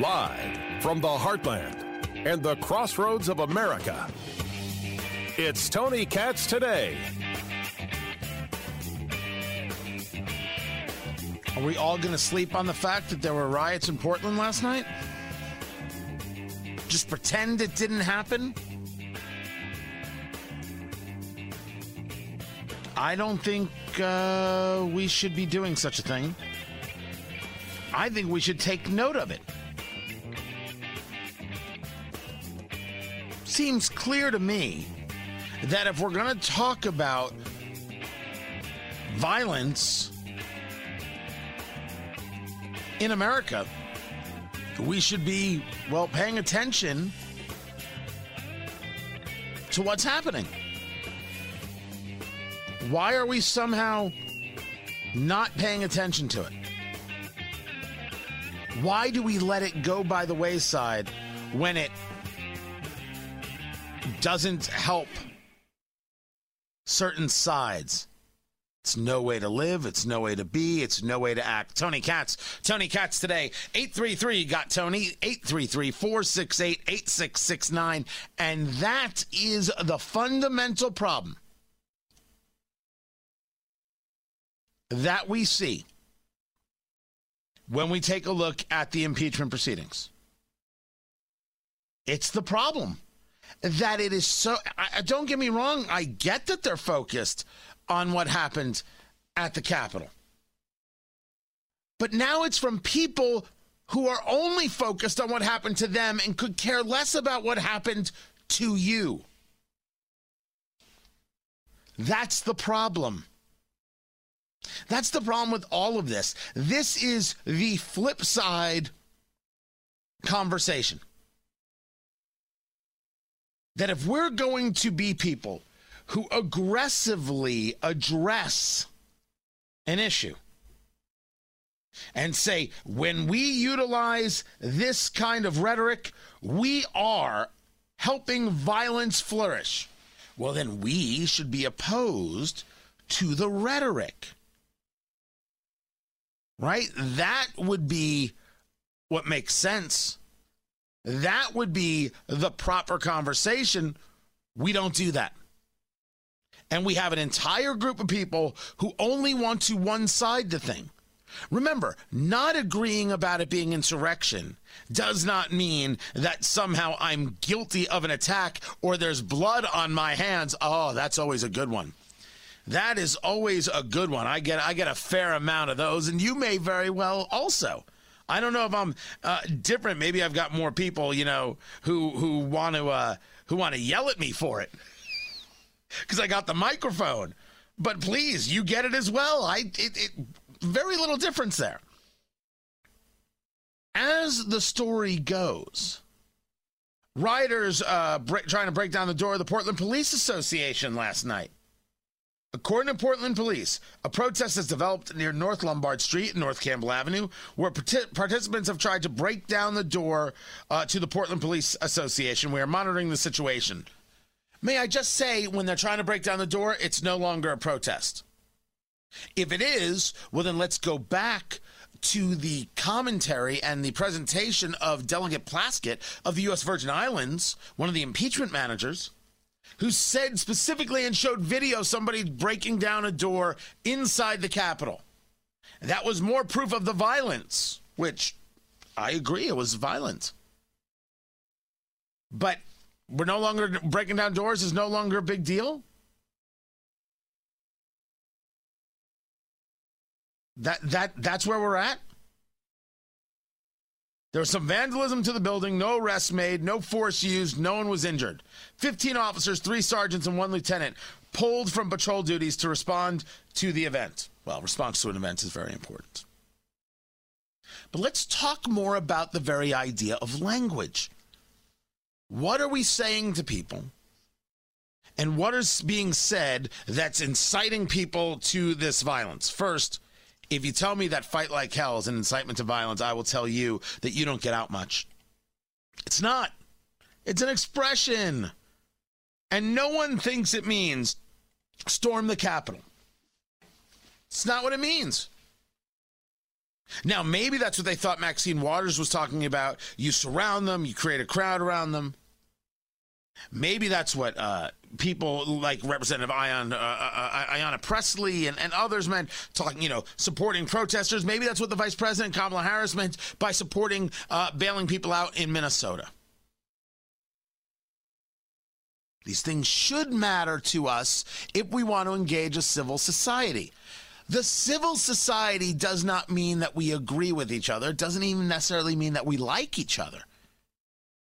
Live from the heartland and the crossroads of America, it's Tony Katz today. Are we all going to sleep on the fact that there were riots in Portland last night? Just pretend it didn't happen? I don't think uh, we should be doing such a thing. I think we should take note of it. Seems clear to me that if we're going to talk about violence in America, we should be, well, paying attention to what's happening. Why are we somehow not paying attention to it? Why do we let it go by the wayside when it doesn't help certain sides? It's no way to live. It's no way to be. It's no way to act. Tony Katz. Tony Katz today. 833 got Tony. 833 468 8669. And that is the fundamental problem that we see when we take a look at the impeachment proceedings. It's the problem that it is so. I, don't get me wrong. I get that they're focused on what happened at the Capitol. But now it's from people who are only focused on what happened to them and could care less about what happened to you. That's the problem. That's the problem with all of this. This is the flip side conversation. That if we're going to be people who aggressively address an issue and say, when we utilize this kind of rhetoric, we are helping violence flourish. Well, then we should be opposed to the rhetoric. Right? That would be what makes sense. That would be the proper conversation. We don't do that. And we have an entire group of people who only want to one side the thing. Remember, not agreeing about it being insurrection does not mean that somehow I'm guilty of an attack or there's blood on my hands. Oh, that's always a good one. That is always a good one. I get I get a fair amount of those, and you may very well also. I don't know if I'm uh, different. Maybe I've got more people, you know, who who want to uh, who want to yell at me for it because I got the microphone. But please, you get it as well. I it, it very little difference there. As the story goes, rioters uh, trying to break down the door of the Portland Police Association last night. According to Portland police, a protest has developed near North Lombard Street and North Campbell Avenue, where part- participants have tried to break down the door uh, to the Portland Police Association. We are monitoring the situation. May I just say, when they're trying to break down the door, it's no longer a protest. If it is, well, then let's go back to the commentary and the presentation of Delegate Plaskett of the U.S. Virgin Islands, one of the impeachment managers, who said specifically and showed video somebody breaking down a door inside the Capitol. That was more proof of the violence, which I agree, it was violent. But we're no longer breaking down doors is no longer a big deal. That that that's where we're at. There was some vandalism to the building, no arrests made, no force used, no one was injured. 15 officers, three sergeants, and one lieutenant pulled from patrol duties to respond to the event. Well, response to an event is very important. But let's talk more about the very idea of language. What are we saying to people? And what is being said that's inciting people to this violence? First, if you tell me that fight like hell is an incitement to violence, I will tell you that you don't get out much. It's not. It's an expression. And no one thinks it means storm the Capitol. It's not what it means. Now, maybe that's what they thought Maxine Waters was talking about. You surround them, you create a crowd around them. Maybe that's what uh, people like Representative Ion, uh, uh, uh, Ayanna Pressley and, and others meant, talking, you know, supporting protesters. Maybe that's what the Vice President, Kamala Harris, meant by supporting uh, bailing people out in Minnesota. These things should matter to us if we want to engage a civil society. The civil society does not mean that we agree with each other. It doesn't even necessarily mean that we like each other.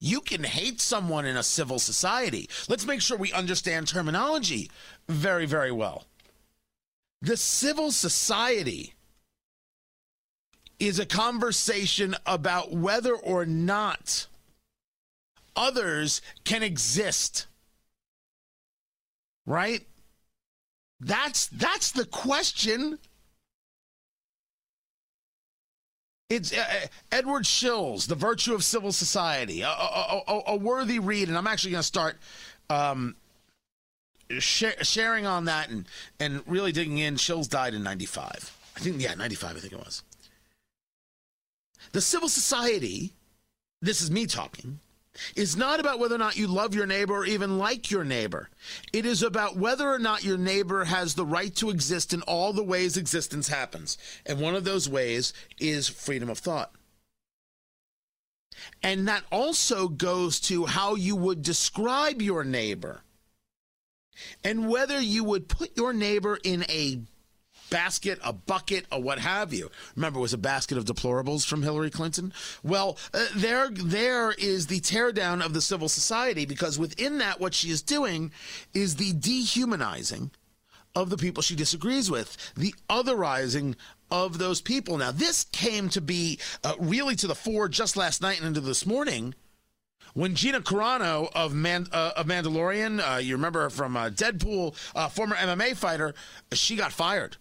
You can hate someone in a civil society. Let's make sure we understand terminology very, very well. The civil society is a conversation about whether or not others can exist. Right? That's that's the question. It's uh, uh, Edward Shils, The Virtue of Civil Society, a, a, a, a worthy read, and I'm actually going to start um, sh- sharing on that and and really digging in. Shils died in '95, I think. Yeah, '95, I think it was. The civil society. This is me talking is not about whether or not you love your neighbor or even like your neighbor. It is about whether or not your neighbor has the right to exist in all the ways existence happens. And one of those ways is freedom of thought. And that also goes to how you would describe your neighbor and whether you would put your neighbor in a basket, a bucket, or what have you. Remember, it was a basket of deplorables from Hillary Clinton. Well, uh, there, there is the teardown of the civil society because within that, what she is doing is the dehumanizing of the people she disagrees with, the otherizing of those people. Now, this came to be uh, really to the fore just last night and into this morning when Gina Carano of, Man, uh, of Mandalorian, uh, you remember her from uh, Deadpool, uh, former MMA fighter, she got fired.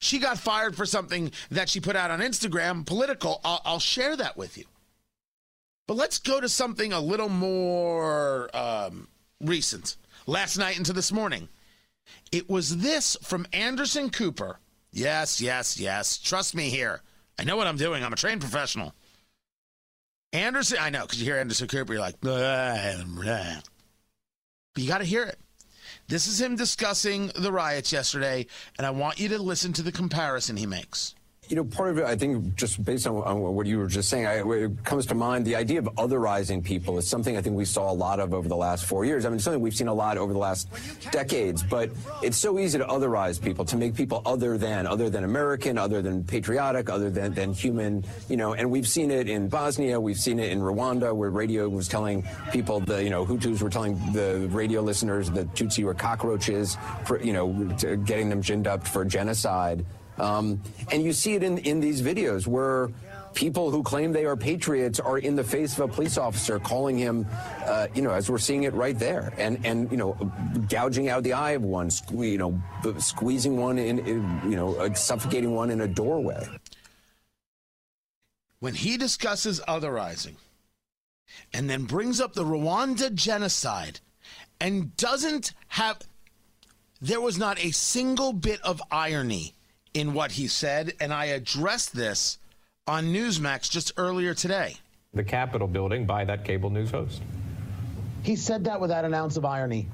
She got fired for something that she put out on Instagram, political. I'll, I'll share that with you. But let's go to something a little more um, recent. Last night into this morning. It was this from Anderson Cooper. Yes, yes, yes. Trust me here. I know what I'm doing. I'm a trained professional. Anderson, I know, because you hear Anderson Cooper, you're like, blah, blah. but you got to hear it. This is him discussing the riots yesterday, and I want you to listen to the comparison he makes. You know, part of it, I think, just based on, on what you were just saying, I, it comes to mind the idea of otherizing people is something I think we saw a lot of over the last four years. I mean, something we've seen a lot over the last decades, but it's so easy to otherize people, to make people other than, other than American, other than patriotic, other than, than human, you know, and we've seen it in Bosnia, we've seen it in Rwanda, where radio was telling people, the, you know, Hutus were telling the radio listeners that Tutsi were cockroaches, for, you know, getting them ginned up for genocide. Um, and you see it in, in these videos where people who claim they are patriots are in the face of a police officer calling him, uh, you know, as we're seeing it right there, and and you know, gouging out the eye of one, you know, squeezing one in, in you know, uh, suffocating one in a doorway. When he discusses otherizing, and then brings up the Rwanda genocide, and doesn't have, there was not a single bit of irony in what he said, and I addressed this on Newsmax just earlier today. The Capitol building by that cable news host. He said that without an ounce of irony.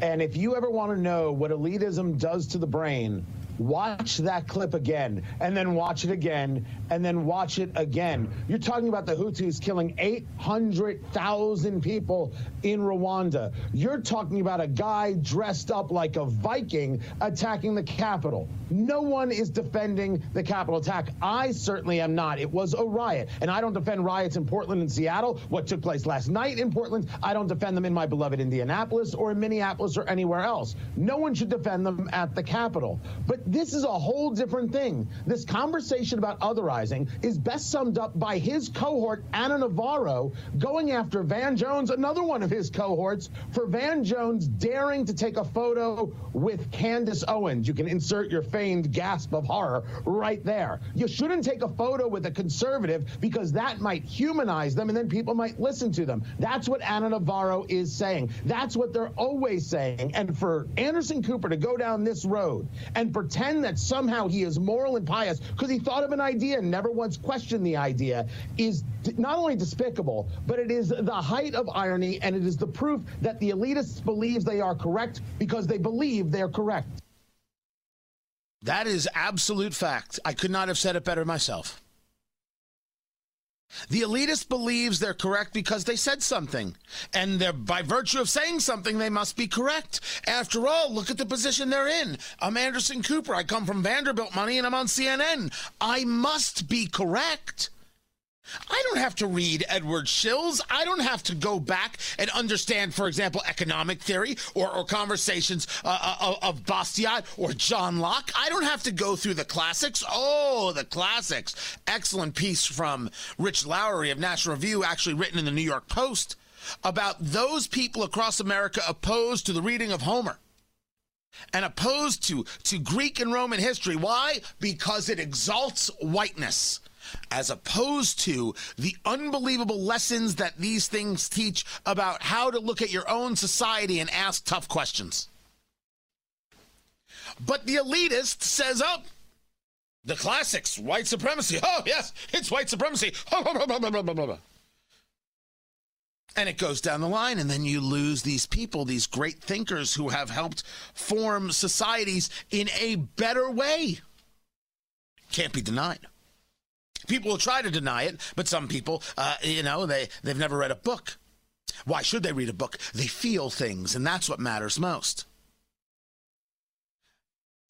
And if you ever want to know what elitism does to the brain, watch that clip again and then watch it again and then watch it again. You're talking about the Hutus killing 800,000 people in Rwanda. You're talking about a guy dressed up like a Viking attacking the Capitol. No one is defending the Capitol attack. I certainly am not. It was a riot. And I don't defend riots in Portland and Seattle. What took place last night in Portland, I don't defend them in my beloved Indianapolis or in Minneapolis or anywhere else. No one should defend them at the Capitol. But this is a whole different thing. This conversation about otherizing is best summed up by his cohort, Ana Navarro, going after Van Jones, another one of his cohorts, for Van Jones daring to take a photo with Candace Owens. You can insert your feigned gasp of horror right there. You shouldn't take a photo with a conservative because that might humanize them and then people might listen to them. That's what Ana Navarro is saying. That's what they're always saying. And for Anderson Cooper to go down this road and pretend pretend that somehow he is moral and pious because he thought of an idea and never once questioned the idea is not only despicable, but it is the height of irony and it is the proof that the elitists believe they are correct because they believe they're correct. That is absolute fact. I could not have said it better myself. The elitist believes they're correct because they said something. And they're, by virtue of saying something, they must be correct. After all, look at the position they're in. I'm Anderson Cooper. I come from Vanderbilt money and I'm on CNN. I must be correct. I don't have to read Edward Shils. I don't have to go back and understand, for example, economic theory or, or conversations uh, uh, of Bastiat or John Locke. I don't have to go through the classics. Oh, the classics. Excellent piece from Rich Lowry of National Review, actually written in the New York Post, about those people across America opposed to the reading of Homer and opposed to, to Greek and Roman history. Why? Because it exalts whiteness as opposed to the unbelievable lessons that these things teach about how to look at your own society and ask tough questions. But the elitist says, oh, the classics, white supremacy. Oh, yes, it's white supremacy. And it goes down the line, and then you lose these people, these great thinkers who have helped form societies in a better way. Can't be denied. People will try to deny it, but some people, uh, you know, they, they've never read a book. Why should they read a book? They feel things, and that's what matters most.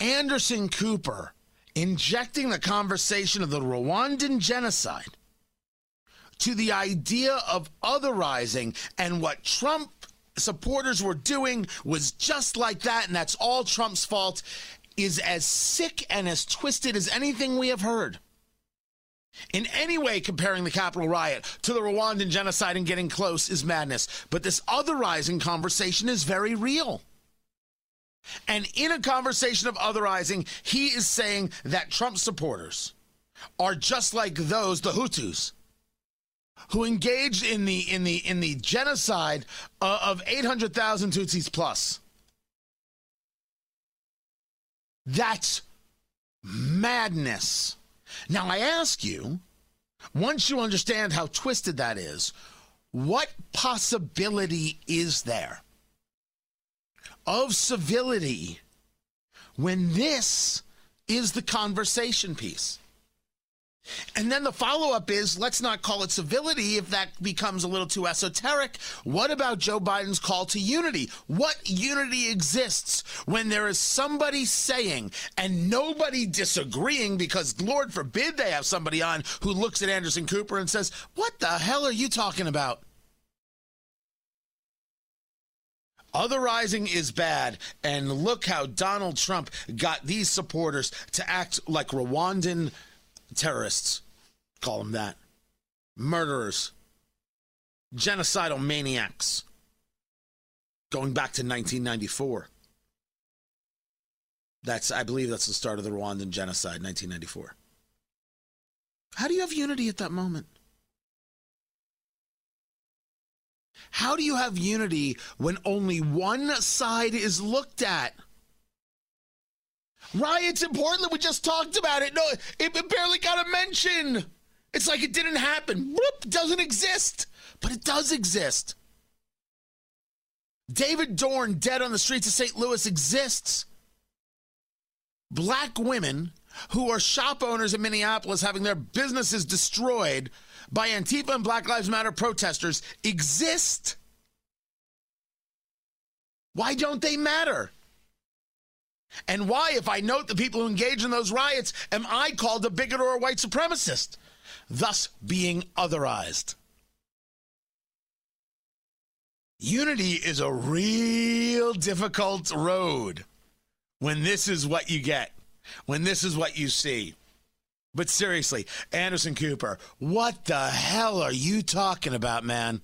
Anderson Cooper injecting the conversation of the Rwandan genocide to the idea of otherizing and what Trump supporters were doing was just like that, and that's all Trump's fault, is as sick and as twisted as anything we have heard in any way comparing the Capitol riot to the Rwandan genocide and getting close is madness. But this otherizing conversation is very real. And in a conversation of otherizing, he is saying that Trump supporters are just like those, the Hutus, who engaged in the in the in the genocide uh, of 800,000 Tutsis plus. That's madness. Now, I ask you, once you understand how twisted that is, what possibility is there of civility when this is the conversation piece? And then the follow up is let's not call it civility if that becomes a little too esoteric. What about Joe Biden's call to unity? What unity exists when there is somebody saying and nobody disagreeing because Lord forbid they have somebody on who looks at Anderson Cooper and says, What the hell are you talking about? Otherizing is bad, and look how Donald Trump got these supporters to act like Rwandan terrorists, call them that, murderers, genocidal maniacs, going back to 1994. That's, I believe, that's the start of the Rwandan genocide, 1994. How do you have unity at that moment? How do you have unity when only one side is looked at? Riots in Portland, we just talked about it. No, it barely got a mention. It's like it didn't happen. Whoop, doesn't exist. But it does exist. David Dorn, dead on the streets of St. Louis, exists. Black women who are shop owners in Minneapolis having their businesses destroyed by Antifa and Black Lives Matter protesters exist. Why don't they matter? And why, if I note the people who engage in those riots, am I called a bigot or a white supremacist, thus being otherized? Unity is a real difficult road when this is what you get, when this is what you see. But seriously, Anderson Cooper, what the hell are you talking about, man?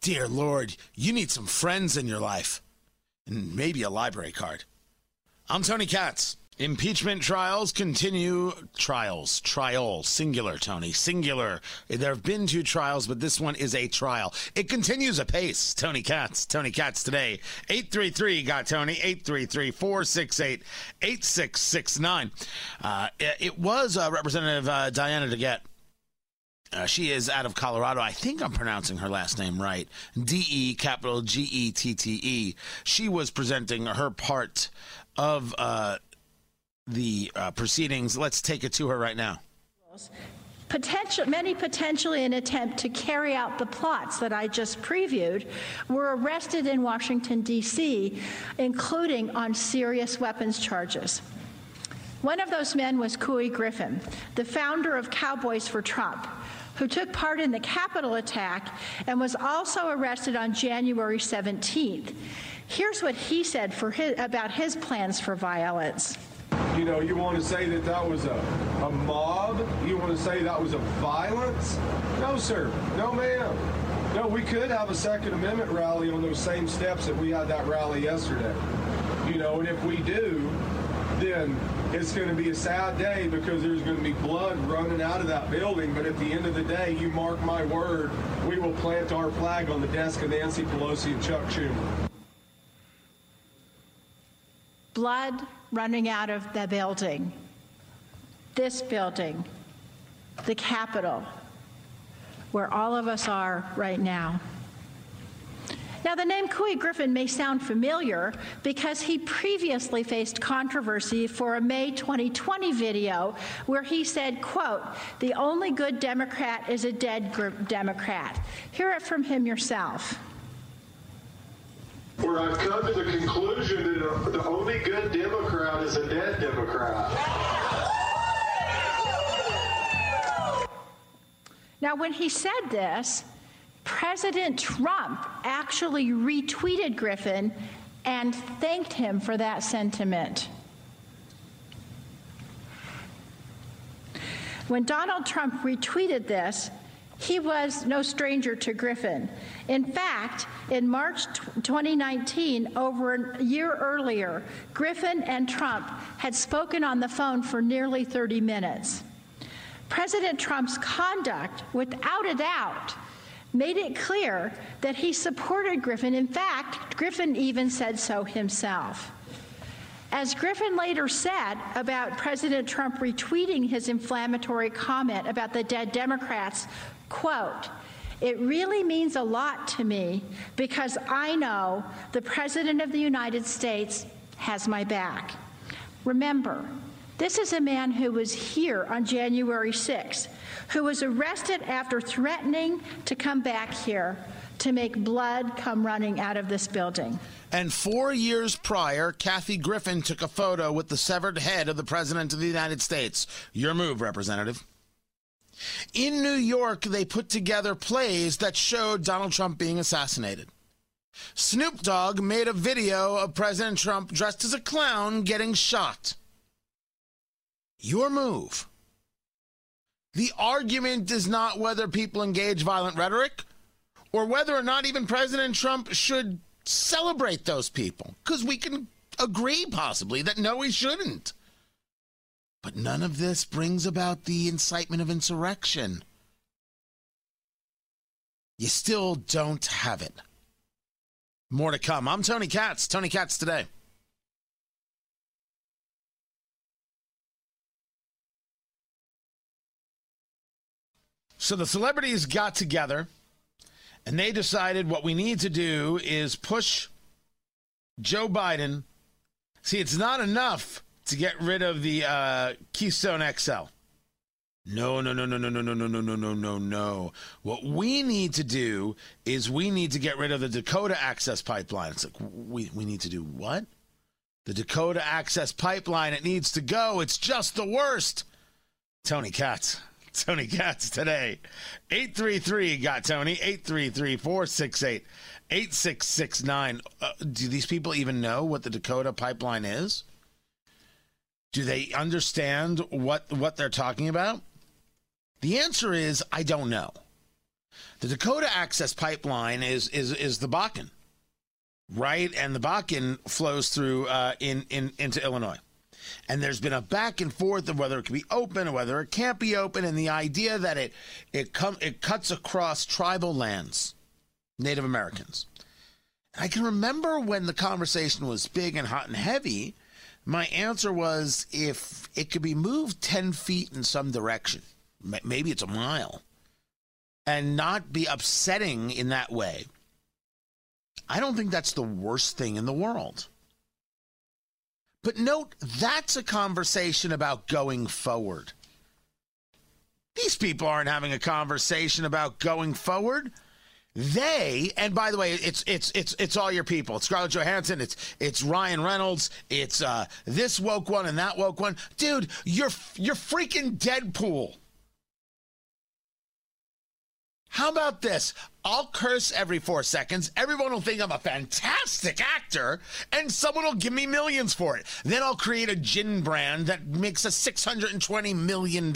Dear Lord, you need some friends in your life and maybe a library card. I'm Tony Katz. Impeachment trials continue. Trials, trial, singular, Tony, singular. There have been two trials, but this one is a trial. It continues apace. Tony Katz, Tony Katz today. 833 got Tony, 833 468 8669. Uh, it was uh, Representative uh, Diana DeGette. Uh, she is out of Colorado. I think I'm pronouncing her last name right. D E capital G E T T E. She was presenting her part of uh, the uh, proceedings. Let's take it to her right now. Potential, many potentially in attempt to carry out the plots that I just previewed were arrested in Washington, D.C., including on serious weapons charges. One of those men was Couy Griffin, the founder of Cowboys for Trump, who took part in the Capitol attack and was also arrested on January 17th. Here's what he said for his, about his plans for violence. You know, you want to say that that was a, a mob? You want to say that was a violence? No, sir. No, ma'am. No, we could have a Second Amendment rally on those same steps that we had that rally yesterday. You know, and if we do, then it's going to be a sad day because there's going to be blood running out of that building. But at the end of the day, you mark my word, we will plant our flag on the desk of Nancy Pelosi and Chuck Schumer. Blood running out of the building, this building, the Capitol, where all of us are right now. Now, the name Couy Griffin may sound familiar because he previously faced controversy for a May 2020 video where he said, quote, the only good Democrat is a dead Democrat. Hear it from him yourself where I've come to the conclusion that the only good Democrat is a dead Democrat. Now, when he said this, President Trump actually retweeted Griffin and thanked him for that sentiment. When Donald Trump retweeted this, he was no stranger to Griffin. In fact, in March 2019, over a year earlier, Griffin and Trump had spoken on the phone for nearly 30 minutes. President Trump's conduct, without a doubt, made it clear that he supported Griffin. In fact, Griffin even said so himself. As Griffin later said about President Trump retweeting his inflammatory comment about the dead Democrats, quote, it really means a lot to me because I know the President of the United States has my back. Remember, this is a man who was here on January 6th, who was arrested after threatening to come back here to make blood come running out of this building. And four years prior, Kathy Griffin took a photo with the severed head of the President of the United States. Your move, Representative. In New York, they put together plays that showed Donald Trump being assassinated. Snoop Dogg made a video of President Trump dressed as a clown getting shot. Your move. The argument is not whether people engage violent rhetoric or whether or not even President Trump should celebrate those people, because we can agree possibly that no, he shouldn't. But none of this brings about the incitement of insurrection. You still don't have it. More to come. I'm Tony Katz. Tony Katz today. So the celebrities got together and they decided what we need to do is push Joe Biden. See, it's not enough to get rid of the uh, Keystone XL. No, no, no, no, no, no, no, no, no, no, no, no, no. What we need to do is we need to get rid of the Dakota Access Pipeline. It's like, we, we need to do what? The Dakota Access Pipeline, it needs to go. It's just the worst. Tony Katz. Tony Katz today. 833 got Tony. 833 468 8669. Uh, do these people even know what the Dakota Pipeline is? Do they understand what what they're talking about? The answer is I don't know. The Dakota Access Pipeline is is is the Bakken, right? And the Bakken flows through uh, in in into Illinois. And there's been a back and forth of whether it can be open or whether it can't be open, and the idea that it it it cuts across tribal lands, Native Americans. I can remember when the conversation was big and hot and heavy. My answer was if it could be moved 10 feet in some direction, maybe it's a mile, and not be upsetting in that way, I don't think that's the worst thing in the world. But note, that's a conversation about going forward. These people aren't having a conversation about going forward. They and by the way, it's it's it's it's all your people. It's Scarlett Johansson. It's it's Ryan Reynolds. It's uh, this woke one and that woke one. Dude, you're you're freaking Deadpool. How about this? I'll curse every four seconds. Everyone will think I'm a fantastic actor, and someone will give me millions for it. Then I'll create a gin brand that makes us $620 million,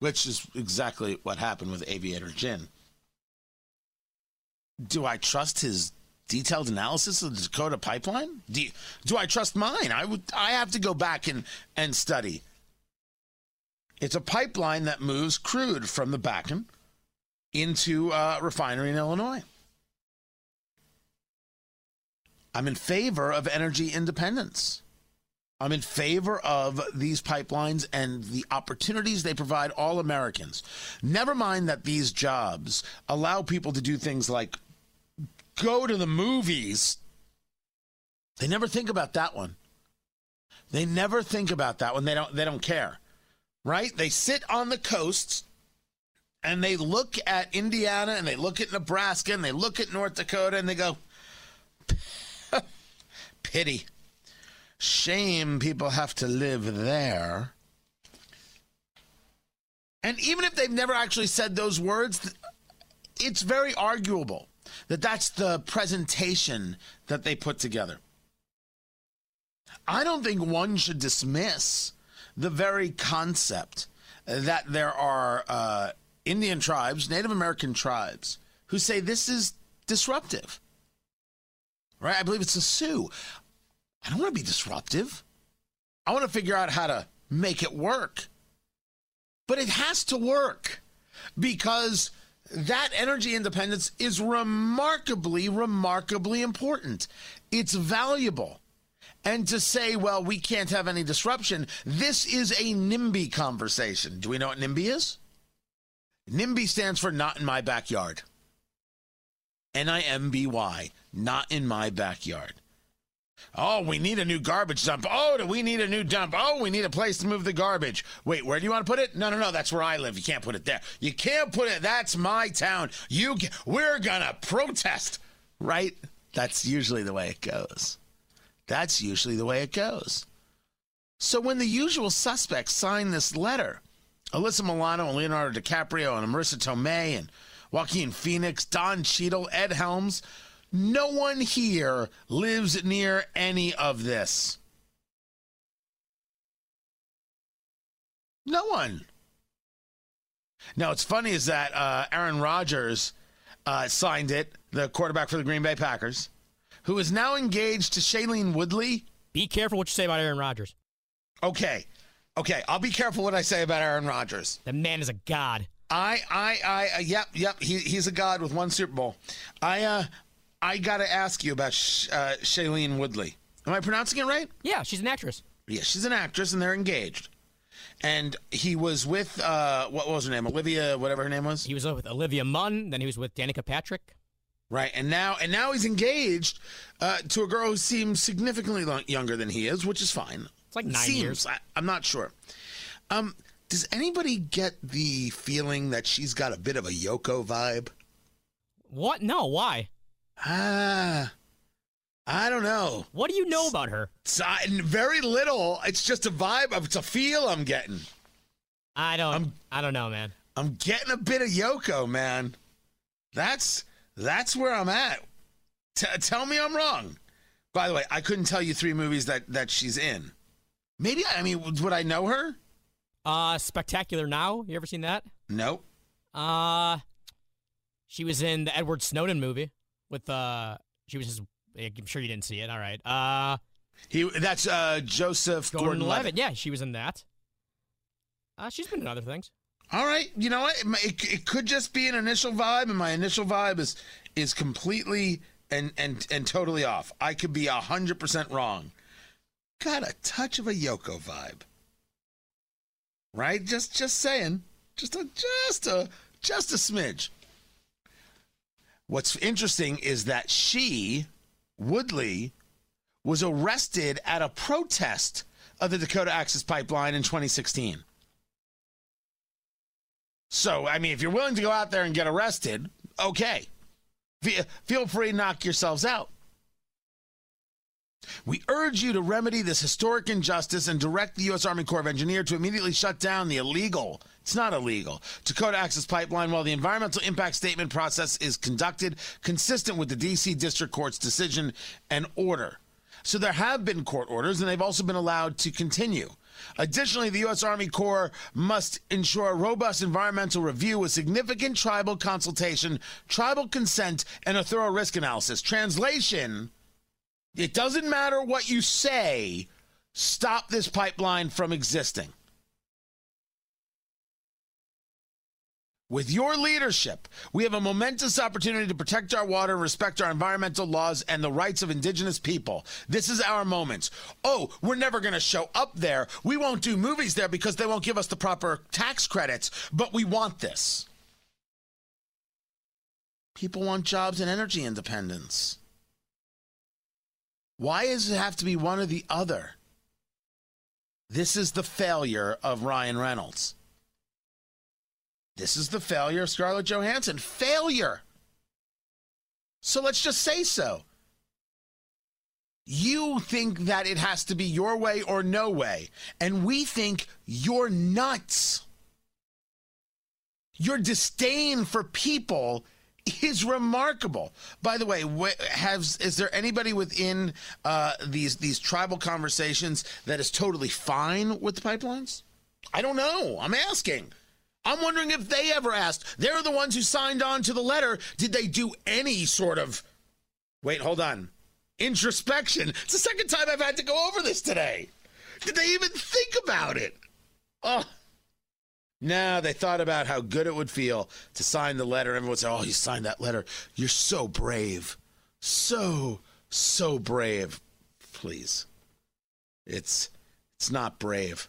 which is exactly what happened with Aviator Gin do I trust his detailed analysis of the Dakota pipeline? Do, you, do I trust mine? I would. I have to go back and and study. It's a pipeline that moves crude from the Bakken into a refinery in Illinois. I'm in favor of energy independence. I'm in favor of these pipelines and the opportunities they provide all Americans. Never mind that these jobs allow people to do things like go to the movies. They never think about that one. They never think about that one. They don't they don't care. Right? They sit on the coasts and they look at Indiana and they look at Nebraska and they look at North Dakota and they go pity. Shame people have to live there. And even if they've never actually said those words, it's very arguable that that's the presentation that they put together. I don't think one should dismiss the very concept that there are uh, Indian tribes, Native American tribes, who say this is disruptive. Right? I believe it's a Sioux. I don't want to be disruptive. I want to figure out how to make it work. But it has to work because that energy independence is remarkably, remarkably important. It's valuable. And to say, well, we can't have any disruption, this is a NIMBY conversation. Do we know what NIMBY is? NIMBY stands for not in my backyard. N I M B Y, not in my backyard. Oh, we need a new garbage dump. Oh, do we need a new dump? Oh, we need a place to move the garbage. Wait, where do you want to put it? No, no, no. That's where I live. You can't put it there. You can't put it. That's my town. You, we're gonna protest, right? That's usually the way it goes. That's usually the way it goes. So when the usual suspects sign this letter, Alyssa Milano and Leonardo DiCaprio and Marisa Tomei and Joaquin Phoenix, Don Cheadle, Ed Helms, no one here lives near any of this. No one. Now, what's funny is that uh, Aaron Rodgers uh, signed it, the quarterback for the Green Bay Packers, who is now engaged to Shailene Woodley. Be careful what you say about Aaron Rodgers. Okay. Okay. I'll be careful what I say about Aaron Rodgers. The man is a god. I, I, I, uh, yep, yep. He, he's a god with one Super Bowl. I, uh, I got to ask you about Sh- uh, Shailene Woodley. Am I pronouncing it right? Yeah, she's an actress. Yeah, she's an actress, and they're engaged. And he was with uh, what was her name? Olivia, whatever her name was. He was with Olivia Munn. Then he was with Danica Patrick. Right, and now and now he's engaged uh, to a girl who seems significantly younger than he is, which is fine. It's like nine seems, years. I, I'm not sure. Um, does anybody get the feeling that she's got a bit of a Yoko vibe? What? No, why? Ah, I don't know. What do you know about her? It's, uh, very little. It's just a vibe. It's a feel I'm getting. I don't. I'm, I don't know, man. I'm getting a bit of Yoko, man. That's that's where I'm at. T- tell me I'm wrong. By the way, I couldn't tell you three movies that that she's in. Maybe I mean, would I know her? Uh, Spectacular Now. You ever seen that? Nope. Uh, she was in the Edward Snowden movie with uh she was just I'm sure you didn't see it. All right. Uh He that's uh, Joseph Gordon. Levitt. Yeah, she was in that. Uh, she's been in other things. All right, you know what? It, it, it could just be an initial vibe, and my initial vibe is is completely and and and totally off. I could be hundred percent wrong. Got a touch of a Yoko vibe, right? Just just saying, just a just a just a smidge. What's interesting is that she, Woodley, was arrested at a protest of the Dakota Access Pipeline in 2016. So, I mean, if you're willing to go out there and get arrested, okay. Feel free to knock yourselves out. We urge you to remedy this historic injustice and direct the U.S. Army Corps of Engineers to immediately shut down the illegal, it's not illegal, Dakota Access Pipeline while the environmental impact statement process is conducted consistent with the D.C. District Court's decision and order. So there have been court orders, and they've also been allowed to continue. Additionally, the U.S. Army Corps must ensure a robust environmental review with significant tribal consultation, tribal consent, and a thorough risk analysis. Translation it doesn't matter what you say, stop this pipeline from existing. With your leadership, we have a momentous opportunity to protect our water respect our environmental laws and the rights of indigenous people. This is our moment. Oh, we're never going to show up there. We won't do movies there because they won't give us the proper tax credits, but we want this. People want jobs and energy independence. Why does it have to be one or the other? This is the failure of Ryan Reynolds. This is the failure of Scarlett Johansson. Failure. So let's just say so. You think that it has to be your way or no way, and we think you're nuts. Your disdain for people is remarkable. By the way, has is there anybody within uh, these these tribal conversations that is totally fine with the pipelines? I don't know. I'm asking. I'm wondering if they ever asked. They're the ones who signed on to the letter. Did they do any sort of wait? Hold on. Introspection. It's the second time I've had to go over this today. Did they even think about it? Oh. No, they thought about how good it would feel to sign the letter. Everyone would say, Oh, you signed that letter. You're so brave. So, so brave. Please. It's it's not brave.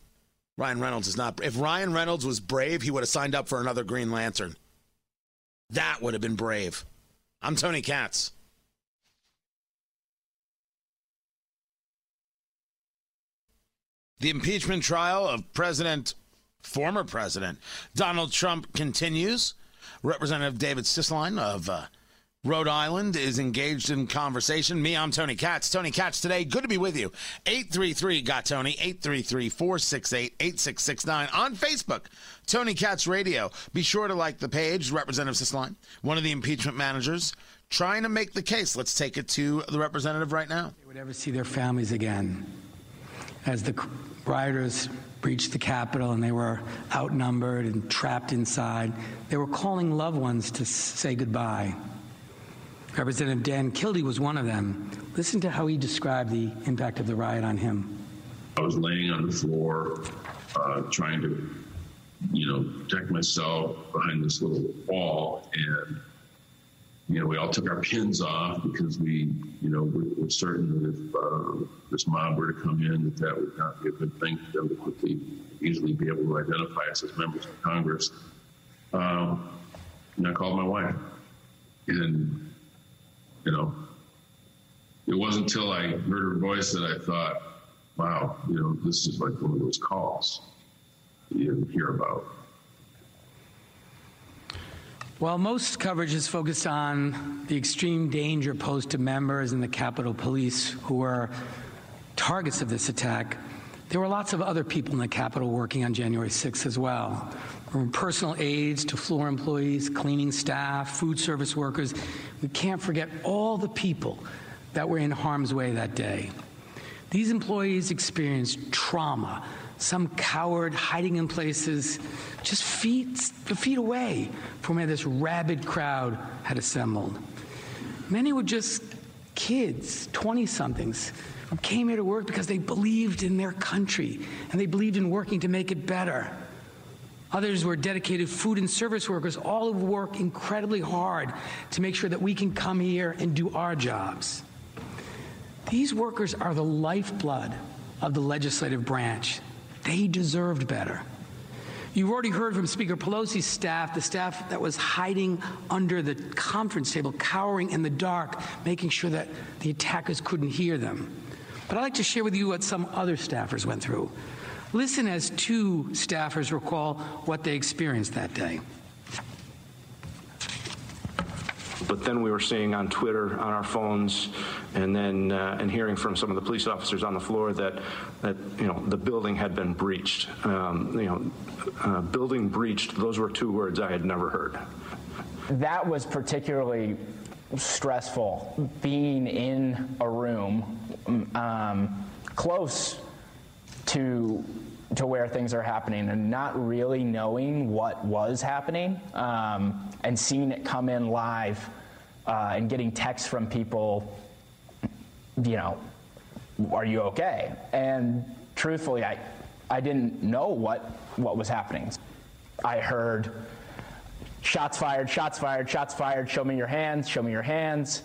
Ryan Reynolds is not if Ryan Reynolds was brave, he would have signed up for another Green Lantern. That would have been brave. I'm Tony Katz. The impeachment trial of President former president Donald Trump continues. Representative David Cicilline of uh, Rhode Island is engaged in conversation. Me, I'm Tony Katz. Tony Katz today. Good to be with you. 833 got Tony, 833 468 8669 on Facebook. Tony Katz Radio. Be sure to like the page. Representative Cicilline, one of the impeachment managers, trying to make the case. Let's take it to the representative right now. They would ever see their families again. As the rioters breached the Capitol and they were outnumbered and trapped inside. They were calling loved ones to say goodbye. Representative Dan Kildee was one of them. Listen to how he described the impact of the riot on him. I was laying on the floor, uh, trying to, you know, protect myself behind this little wall, and you know, we all took our pins off because we, you know, were, certain that if uh, this mob were to come in, that that would not be a good thing for them to quickly, easily be able to identify us as members of Congress. Um, and I called my wife, and you know, it wasn't until I heard her voice that I thought, wow, you know, this is like one of those calls you hear about. While most coverage is focused on the extreme danger posed to members and the Capitol Police who were targets of this attack, there were lots of other people in the Capitol working on January 6th as well. From personal aides to floor employees, cleaning staff, food service workers. We can't forget all the people that were in harm's way that day. These employees experienced trauma some coward hiding in places just feet, feet away from where this rabid crowd had assembled. Many were just kids, 20 somethings, who came here to work because they believed in their country and they believed in working to make it better. Others were dedicated food and service workers, all who work incredibly hard to make sure that we can come here and do our jobs. These workers are the lifeblood of the legislative branch. They deserved better. You've already heard from Speaker Pelosi's staff, the staff that was hiding under the conference table, cowering in the dark, making sure that the attackers couldn't hear them. But I'd like to share with you what some other staffers went through. Listen as two staffers recall what they experienced that day. But then we were seeing on Twitter, on our phones, and then uh, and hearing from some of the police officers on the floor that that you know the building had been breached. Um, you know, uh, building breached. Those were two words I had never heard. That was particularly stressful. Being in a room um, close to to where things are happening and not really knowing what was happening um, and seeing it come in live uh, and getting texts from people, you know, are you okay? And truthfully, I, I didn't know what, what was happening. I heard shots fired, shots fired, shots fired, show me your hands, show me your hands.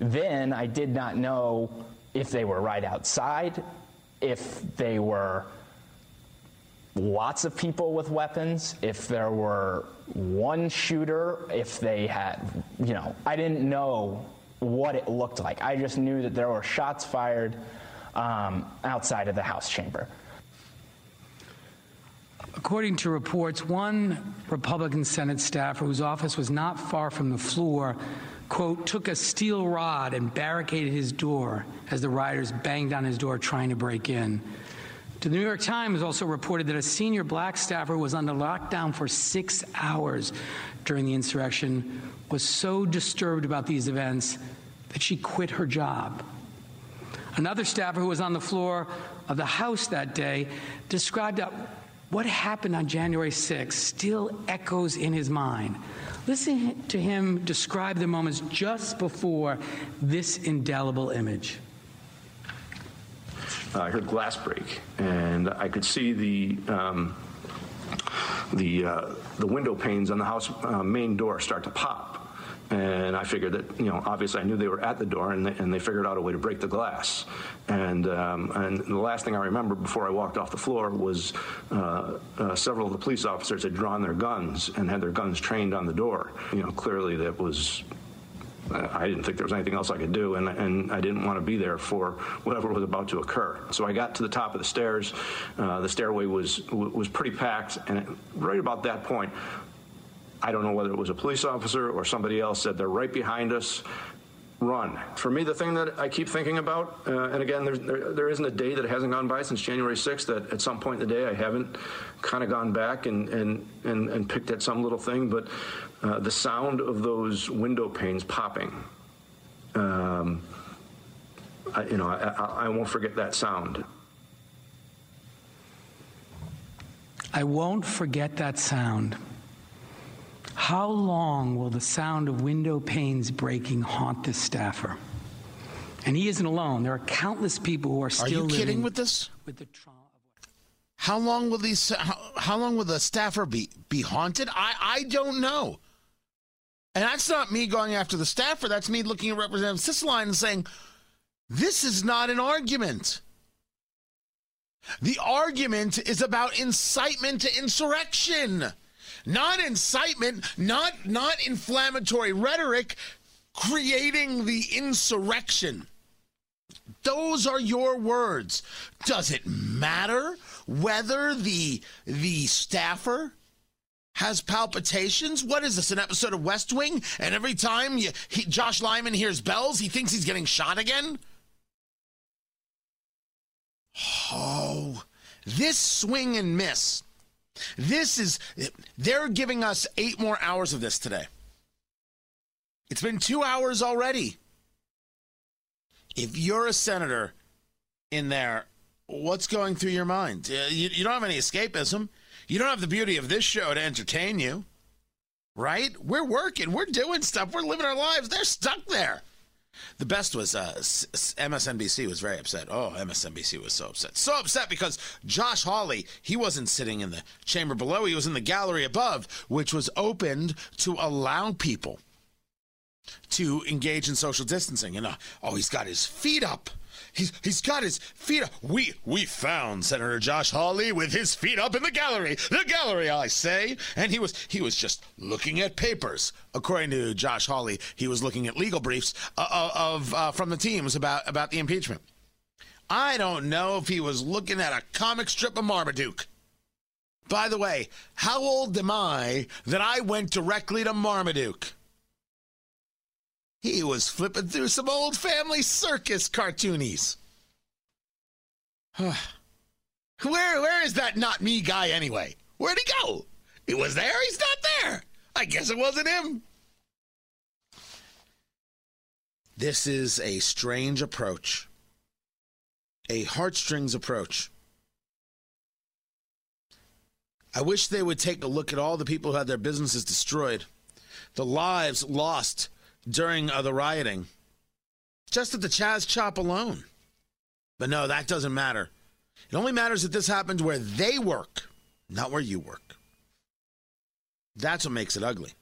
Then I did not know if they were right outside, if they were lots of people with weapons, if there were one shooter, if they had, you know, I didn't know what it looked like. I just knew that there were shots fired um, outside of the House chamber. According to reports, one Republican Senate staffer whose office was not far from the floor, quote, took a steel rod and barricaded his door as the rioters banged on his door trying to break in. The New York Times also reported that a senior black staffer was under lockdown for six hours during the insurrection, was so disturbed about these events that she quit her job. Another staffer who was on the floor of the House that day described what happened on January 6th still echoes in his mind. Listen to him describe the moments just before this indelible image. Uh, I heard glass break, and I could see the um, the uh, the window panes on the house uh, main door start to pop. And I figured that, you know, obviously I knew they were at the door and they, and they figured out a way to break the glass. And, um, and the last thing I remember before I walked off the floor was uh, uh, several of the police officers had drawn their guns and had their guns trained on the door. You know, clearly that was I didn't think there was anything else I could do, and, and I didn't want to be there for whatever was about to occur. So I got to the top of the stairs. Uh, the stairway was was pretty packed, and right about that point, I don't know whether it was a police officer or somebody else said they're right behind us. Run. For me, the thing that I keep thinking about, uh, and again, there, there isn't a day that hasn't gone by since January 6th that at some point in the day I haven't kind of gone back and, and, and, and picked at some little thing. But uh, the sound of those window panes popping. Um, I, you know, I, I, I won't forget that sound. I won't forget that sound. How long will the sound of window panes breaking haunt this staffer? And he isn't alone. There are countless people who are still. Are you kidding with this? With the trauma. How long will these? How, how long will the staffer be be haunted? I I don't know. And that's not me going after the staffer. That's me looking at Representative Cicilline and saying, this is not an argument. The argument is about incitement to insurrection, not incitement, not not inflammatory rhetoric creating the insurrection. Those are your words. Does it matter whether the the staffer has palpitations? What is this, an episode of West Wing? And every time you, he, Josh Lyman hears bells, he thinks he's getting shot again? Oh, this swing and miss. This is, they're giving us eight more hours of this today. It's been two hours already. If you're a senator in there, what's going through your mind? Uh, you, you don't have any escapism. You don't have the beauty of this show to entertain you, right? We're working, we're doing stuff, we're living our lives. They're stuck there. The best was uh, MSNBC was very upset. Oh, MSNBC was so upset. So upset because Josh Hawley, he wasn't sitting in the chamber below, he was in the gallery above, which was opened to allow people to engage in social distancing. And uh, oh, he's got his feet up. He's he's got his feet up. We we found Senator Josh Hawley with his feet up in the gallery. The gallery, I say. And he was he was just looking at papers. According to Josh Hawley, he was looking at legal briefs uh, uh, of uh, from the teams about about the impeachment. I don't know if he was looking at a comic strip of Marmaduke. By the way, how old am I that I went directly to Marmaduke? He was flipping through some old family circus cartoonies. where where is that not me guy anyway? Where'd he go? He was there, he's not there. I guess it wasn't him. This is a strange approach. A heartstrings approach. I wish they would take a look at all the people who had their businesses destroyed, the lives lost during uh, the rioting, just at the Chaz Chop alone. But no, that doesn't matter. It only matters that this happened where they work, not where you work. That's what makes it ugly.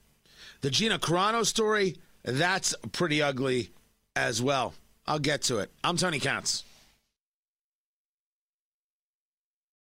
The Gina Carano story, that's pretty ugly as well. I'll get to it. I'm Tony Katz.